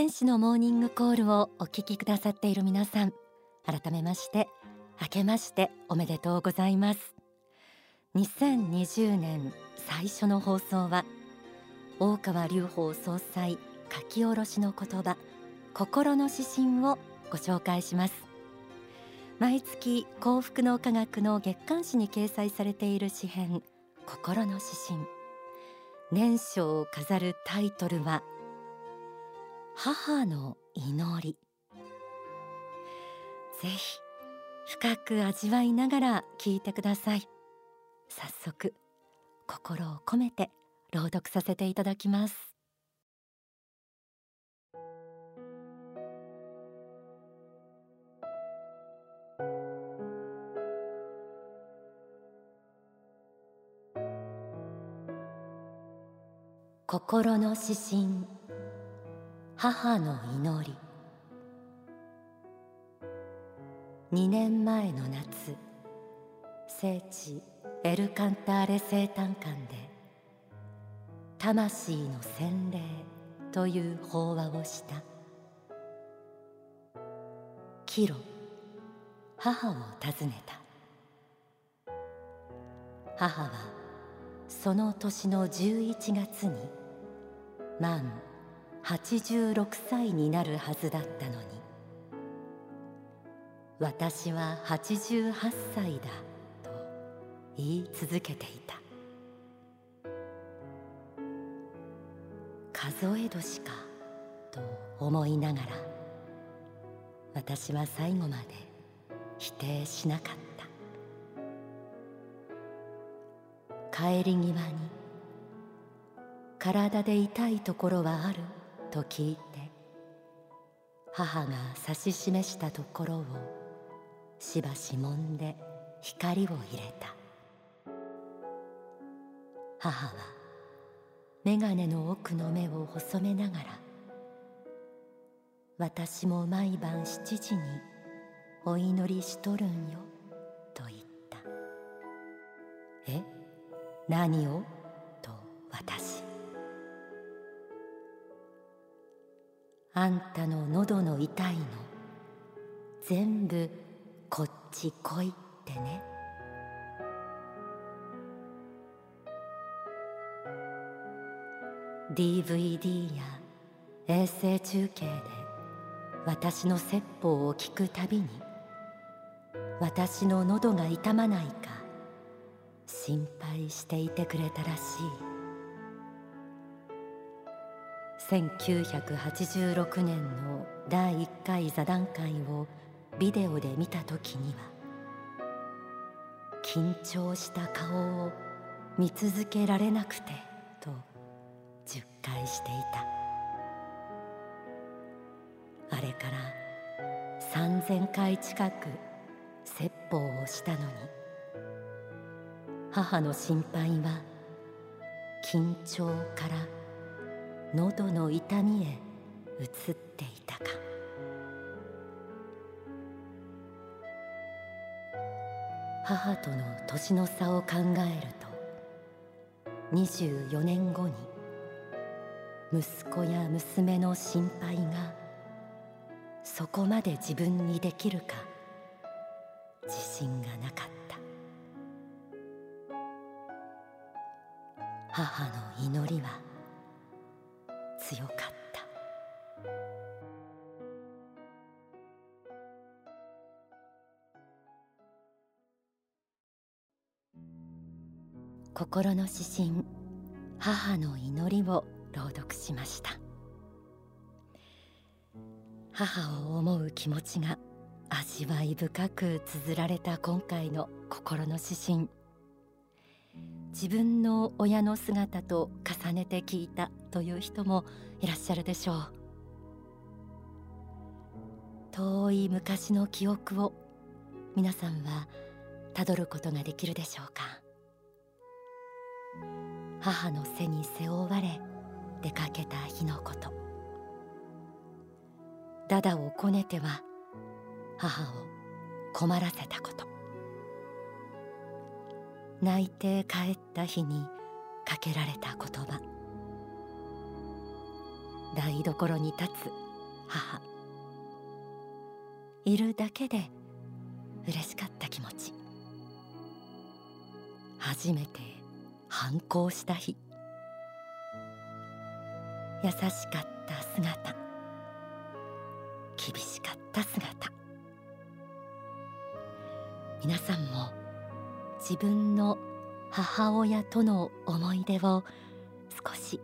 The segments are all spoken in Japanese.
天使のモーニングコールをお聞きくださっている皆さん改めまして明けましておめでとうございます。2020年最初の放送は大川隆法総裁書き下ろしの言葉心の指針をご紹介します。毎月幸福の科学の月刊誌に掲載されている詩編心の指針。年書を飾るタイトルは母の祈り。ぜひ深く味わいながら聞いてください。早速心を込めて朗読させていただきます。心の指針。母の祈り。2年前の夏聖地エルカンターレ生誕館で魂の洗礼という法話をした。キロ母を訪ねた。母はその年の11月に満86歳になるはずだったのに。私は88歳だと言い続けていた。数え年かと思いながら私は最後まで否定しなかった。帰り際に体で痛いところはある。と聞いて母が指し示したところをしばしもんで光を入れた。母は眼鏡の奥の目を細めながら私も毎晩七時にお祈りしとるんよと言ったえ？何を？と私。あんたの喉の痛いの。全部こっち来いってね「DVD や衛星中継で私の説法を聞くたびに私の喉が痛まないか心配していてくれたらしい」1986年の第1回座談会をビデオで見た時には緊張した顔を見続けられなくてと10回していた。あれから3000回近く説法をしたのに母の心配は緊張から喉の痛みへ移っていたか。母との年の差を考えると24年後に息子や娘の心配がそこまで自分にできるか自信がなかった。母の祈りは強かった。心の指針母の祈りを朗読しました。母を思う気持ちが味わい深く綴られた今回の心の指針。自分の親の姿と重ねて聞いたという人もいらっしゃるでしょう。遠い昔の記憶を皆さんはたどることができるでしょうか。母の背に背負われ出かけた日のこと。ダダをこねては母を困らせたこと。泣いて帰った日にかけられた言葉。台所に立つ母。いるだけで嬉しかった気持ち。初めて反抗した日。優しかった姿。厳しかった姿。皆さんも自分の母親との思い出を少し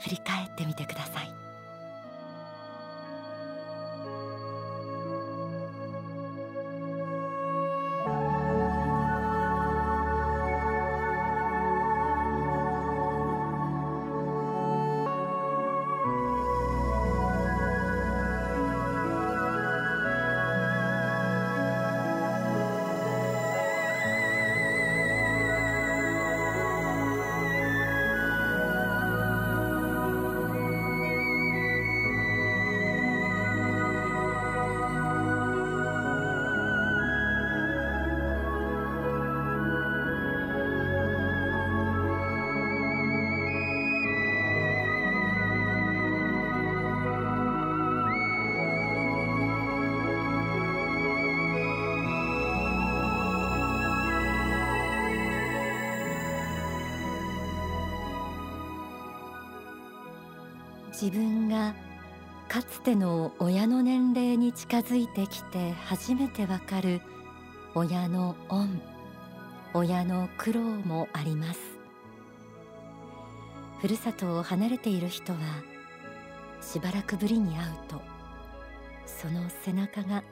振り返ってみてください。自分がかつての親の年齢に近づいてきて初めてわかる親の恩親の苦労もあります。ふるさとを離れている人はしばらくぶりに会うとその背中が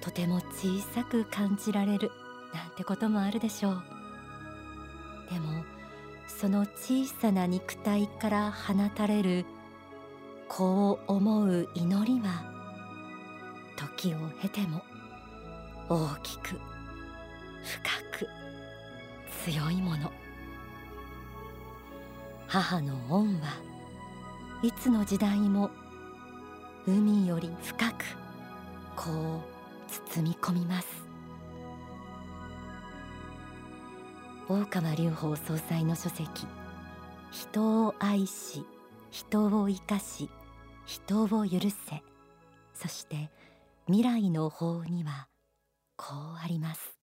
とても小さく感じられるなんてこともあるでしょう。でもその小さな肉体から放たれるこう思う祈りは時を経ても大きく深く強いもの。母の恩はいつの時代も海より深くこう包み込みます。大川隆法総裁の書籍人を愛し人を生かし人を許せ。そして未来の法にはこうあります。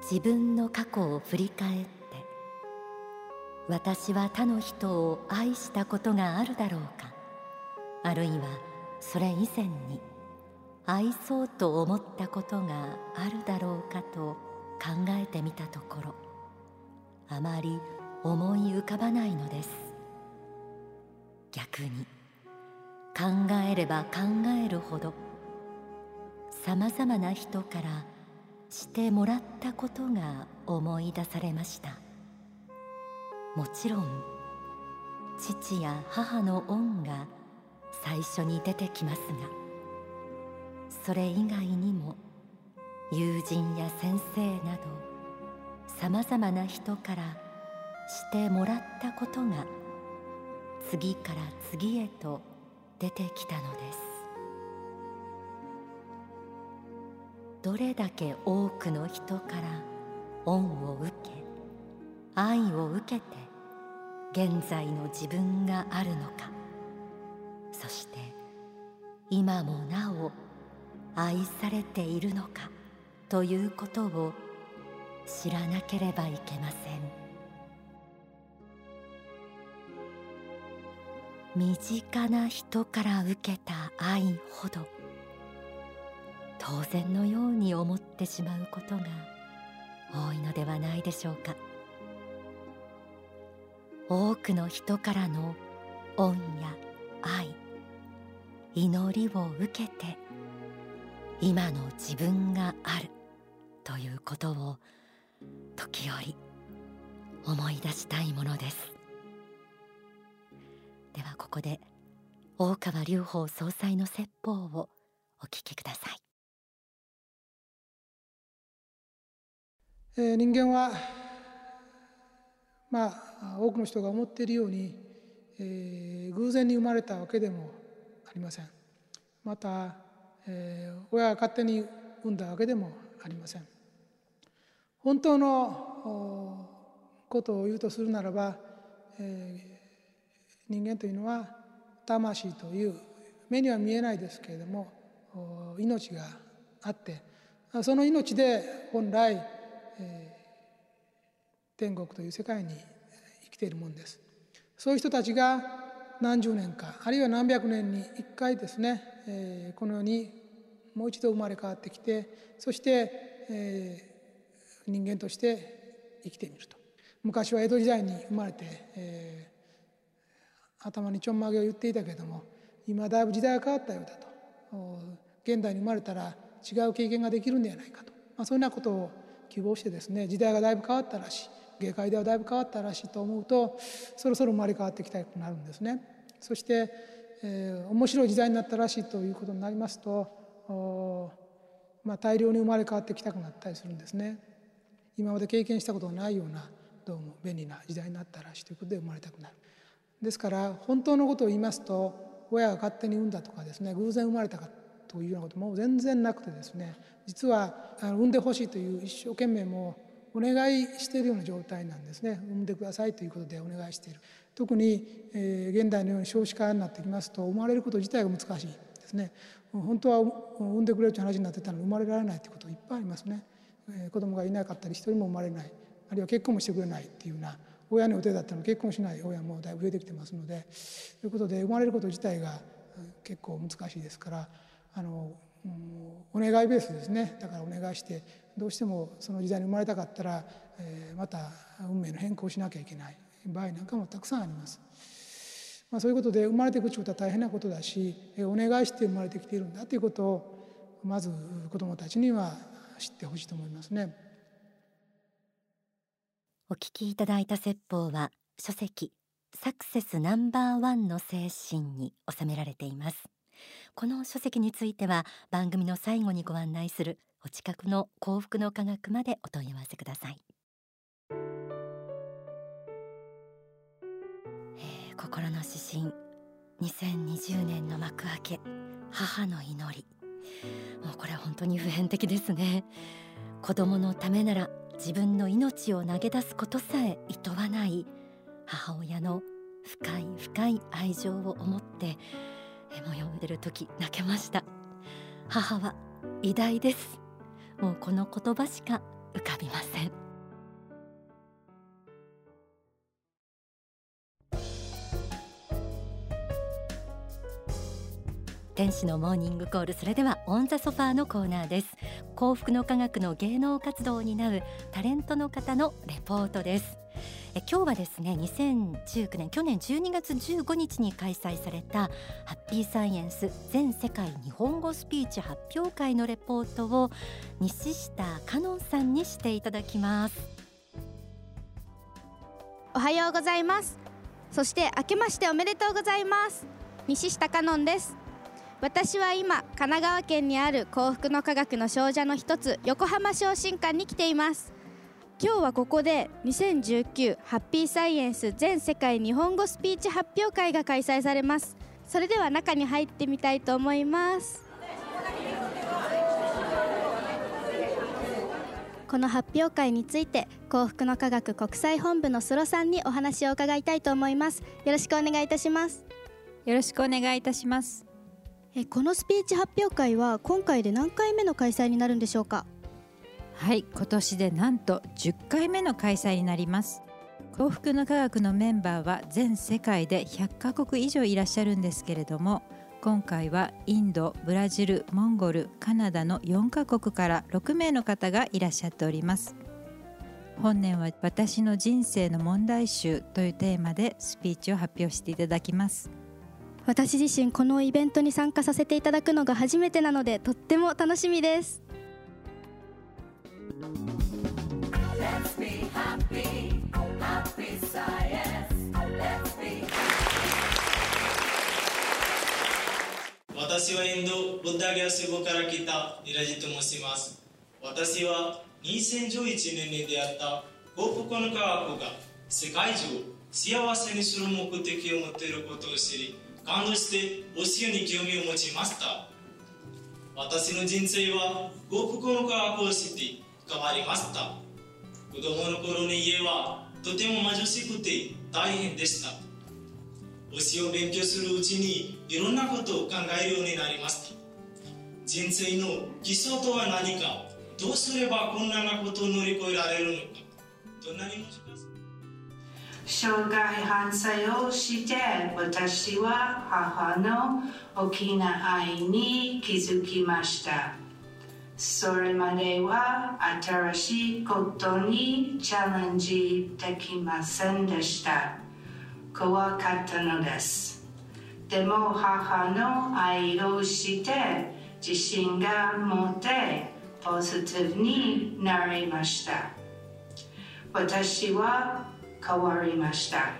自分の過去を振り返って私は他の人を愛したことがあるだろうか。あるいはそれ以前に愛そうと思ったことがあるだろうかと考えてみたところあまり思い浮かばないのです。逆に考えれば考えるほどさまざまな人からしてもらったことが思い出されました。もちろん父や母の恩が最初に出てきますがそれ以外にも友人や先生などさまざまな人からしてもらったことが次から次へと出てきたのです。どれだけ多くの人から恩を受け愛を受けて現在の自分があるのかそして今もなお愛されているのかということを知らなければいけません。身近な人から受けた愛ほど当然のように思ってしまうことが多いのではないでしょうか。多くの人からの恩や愛祈りを受けて今の自分があるということを時折思い出したいものです。ではここで大川隆法総裁の説法をお聞きください、えー、人間はまあ多くの人が思っているように、えー、偶然に生まれたわけでもありません。またえー、親が勝手に産んだわけでもありません。本当のことを言うとするならば、えー、人間というのは魂という目には見えないですけれども命があってその命で本来、天国という世界に生きているものです。そういう人たちが何十年かあるいは何百年に一回ですね、えー、この世にもう一度生まれ変わってきてそして、えー、人間として生きてみると。昔は江戸時代に生まれて、えー、頭にちょんまげを言っていたけれども今だいぶ時代が変わったようだと。現代に生まれたら違う経験ができるんではないかと、まあ、そんなことを希望してですね時代がだいぶ変わったらしい芸界ではだいぶ変わったらしいと思うとそろそろ生まれ変わってきたくなるんですね。そして、えー、面白い時代になったらしいということになりますとまあ、大量に生まれ変わってきたくなったりするんですね。今まで経験したことがないようなどうも便利な時代になったらしいということで生まれたくなる。ですから本当のことを言いますと親が勝手に産んだとかですね偶然生まれたかというようなことも全然なくてですね実は産んでほしいという一生懸命もお願いしているような状態なんですね産んでくださいということでお願いしている特に、えー、現代のように少子化になってきますと生まれること自体が難しいですね。本当は産んでくれるという話になってたのに生まれられないということいっぱいありますね、えー、子供がいなかったり一人も生まれない。あるいは結婚もしてくれないっていうような親の予定だったの結婚しない親もだいぶ増えてきてますのでということで生まれること自体が結構難しいですからあのお願いベースですね。だからお願いしてどうしてもその時代に生まれたかったら、えー、また運命の変更をしなきゃいけない。場合なんかもたくさんあります。まあ、そういうことで生まれていくということは大変なことだしお願いして生まれてきているんだということをまず子どもたちには知ってほしいと思いますね。お聞きいただいた説法は書籍サクセスナンバーワンの精神に収められていますこの書籍については番組の最後にご案内するお近くの幸福の科学までお問い合わせください心。の指針2020年の幕開け。母の祈り。もうこれ本当に普遍的ですね。子供のためなら自分の命を投げ出すことさえ厭わない母親の深い深い愛情を思って絵も読んでる時泣けました。母は偉大です。もうこの言葉しか浮かびません。天使のモーニングコール。それではオンザソファーのコーナーです。幸福の科学の芸能活動を担うタレントの方のレポートです。え今日はですね2019年去年12月15日に開催されたハッピーサイエンス全世界日本語スピーチ発表会のレポートを西下香音さんにしていただきます。おはようございます。そして明けましておめでとうございます。西下香音です。私は今神奈川県にある幸福の科学の少女の一つ横浜昇進館に来ています。今日はここで2019ハッピーサイエンス全世界日本語スピーチ発表会が開催されます。それでは中に入ってみたいと思います。この発表会について幸福の科学国際本部のスロさんにお話を伺いたいと思います。よろしくお願いいたします。よろしくお願いいたします。えこのスピーチ発表会は今回で何回目の開催になるんでしょうか？はい今年でなんと10回目の開催になります。幸福の科学のメンバーは全世界で100カ国以上いらっしゃるんですけれども今回はインドブラジルモンゴルカナダの4カ国から6名の方がいらっしゃっております。本年は私の人生の問題集というテーマでスピーチを発表していただきます。私自身このイベントに参加させていただくのが初めてなのでとっても楽しみです。私はインドブッダギャス部から来たニラジと申します。私は2011年に出会った幸福の科学が世界中幸せにする目的を持っていることを知り感動して教えに興味を持ちました。私の人生は幸福の科学を知って変わりました。子供の頃の家はとても貧しくて大変でした。推しを勉強するうちにいろんなことを考えるようになりました。人生の基礎とは何かどうすればこんなことを乗り越えられるのかどんなに難しい障害反省をして私は母の大きな愛に気づきました。それまでは新しいことにチャレンジできませんでした。怖かったのです。でも母の愛をして自信が持てポジティブになりました。私は変わりました。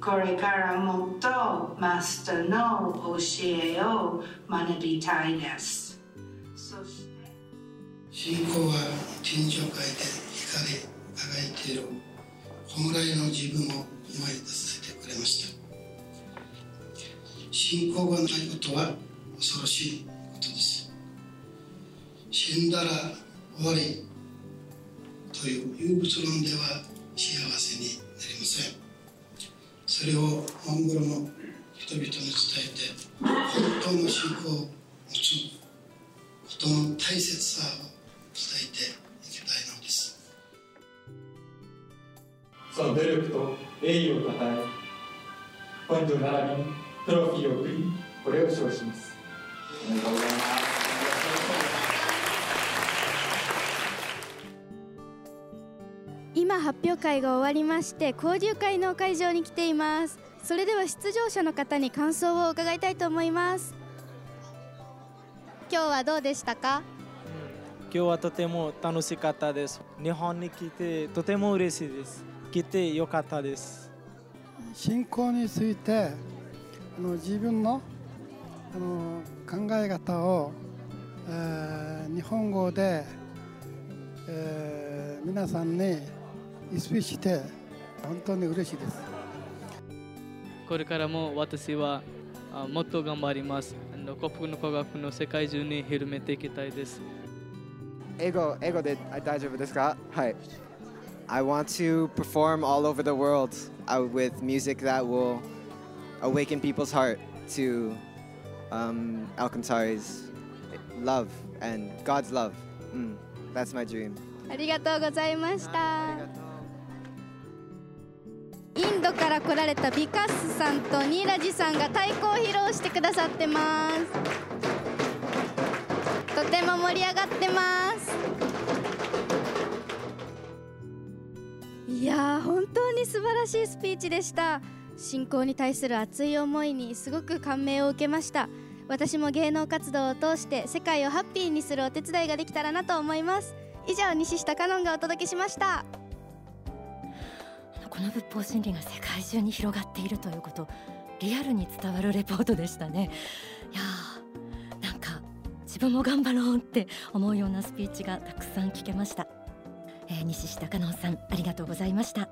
これからもっとマスターの教えを学びたいです。そして信仰は天上界で光り輝いている本来の自分を思い出させてくれました。信仰がないことは恐ろしいことです。死んだら終わりという有物論では幸せになりません。それをモンゴルの人々に伝えて本当の信仰を持つことの大切さを伝えていきたいのです。その努力と栄誉をたたえポイント並びにトロフィーを送りこれを称します。おめでとうございます発表会が終わりまして交流会の会場に来ています。それでは出場者の方に感想を伺いたいと思います。今日はどうでしたか？今日はとても楽しかったです。日本に来てとても嬉しいです。来てよかったです。信仰についてあの自分のあの考え方を、えー日本語で、えー皆さんにスピーチして本当に嬉しいです。これからも私はあもっと頑張ります。あの幸福の科学の世界中に広めていきたいです。英語英語であ大丈夫ですかはい I want to perform all over the world uh, with music that will awaken people's heart to um, Alcantari's love and God's love. Mm, that's my dream. ありがとうございましたインドから来られたビカスさんとニーラジさんが太鼓を披露してくださってます。とても盛り上がってます。いやー本当に素晴らしいスピーチでした。信仰に対する熱い思いにすごく感銘を受けました。私も芸能活動を通して世界をハッピーにするお手伝いができたらなと思います。以上西下香音がお届けしました。この仏法真理が世界中に広がっているということリアルに伝わるレポートでしたね。いやーなんか自分も頑張ろうって思うようなスピーチがたくさん聞けました、えー西下香音さんありがとうございました。